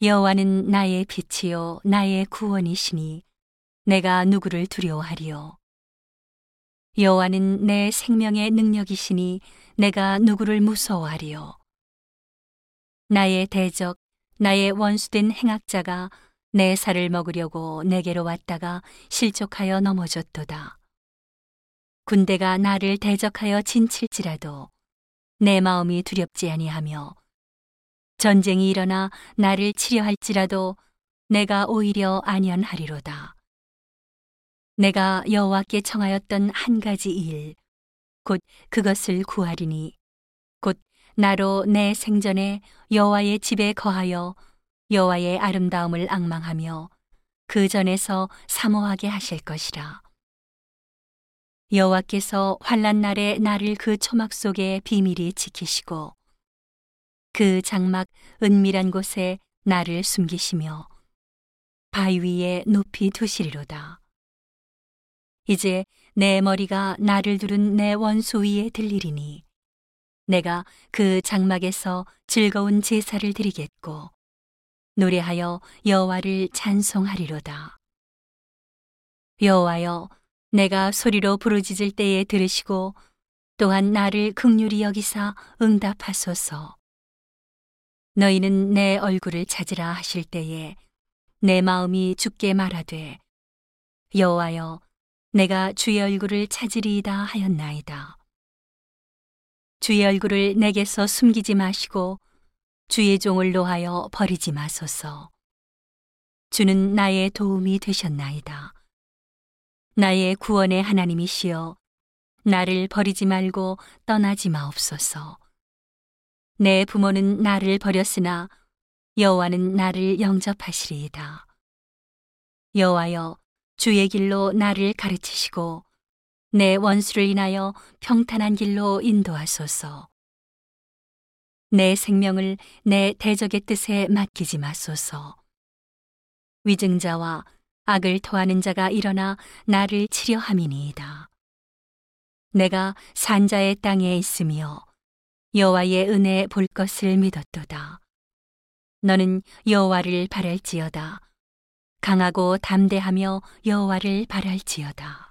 여호와는 나의 빛이요 나의 구원이시니 내가 누구를 두려워하리요? 여호와는 내 생명의 능력이시니 내가 누구를 무서워하리요? 나의 대적 나의 원수된 행악자가 내 살을 먹으려고 내게로 왔다가 실족하여 넘어졌도다. 군대가 나를 대적하여 진칠지라도 내 마음이 두렵지 아니하며 전쟁이 일어나 나를 치려 할지라도 내가 오히려 안연하리로다. 내가 여호와께 청하였던 한 가지 일, 곧 그것을 구하리니, 곧 나로 내 생전에 여호와의 집에 거하여 여호와의 아름다움을 앙망하며 그 전에서 사모하게 하실 것이라. 여호와께서 환란 날에 나를 그 초막 속에 비밀히 지키시고 그 장막 은밀한 곳에 나를 숨기시며 바위 위에 높이 두시리로다. 이제 내 머리가 나를 두른 내 원수 위에 들리리니 내가 그 장막에서 즐거운 제사를 드리겠고 노래하여 여호와를 찬송하리로다. 여호와여 내가 소리로 부르짖을 때에 들으시고 또한 나를 극률이 여기사 응답하소서. 너희는 내 얼굴을 찾으라 하실 때에 내 마음이 죽게 말하되 여호와여 내가 주의 얼굴을 찾으리이다 하였나이다. 주의 얼굴을 내게서 숨기지 마시고 주의 종을 노하여 버리지 마소서. 주는 나의 도움이 되셨나이다. 나의 구원의 하나님이시여 나를 버리지 말고 떠나지 마옵소서. 내 부모는 나를 버렸으나 여호와는 나를 영접하시리이다. 여호와여 주의 길로 나를 가르치시고 내 원수를 인하여 평탄한 길로 인도하소서. 내 생명을 내 대적의 뜻에 맡기지 마소서. 위증자와 악을 토하는 자가 일어나 나를 치려 함이니이다. 내가 산자의 땅에 있으며 여호와의 은혜 볼 것을 믿었도다. 너는 여호와를 바랄지어다. 강하고 담대하며 여호와를 바랄지어다.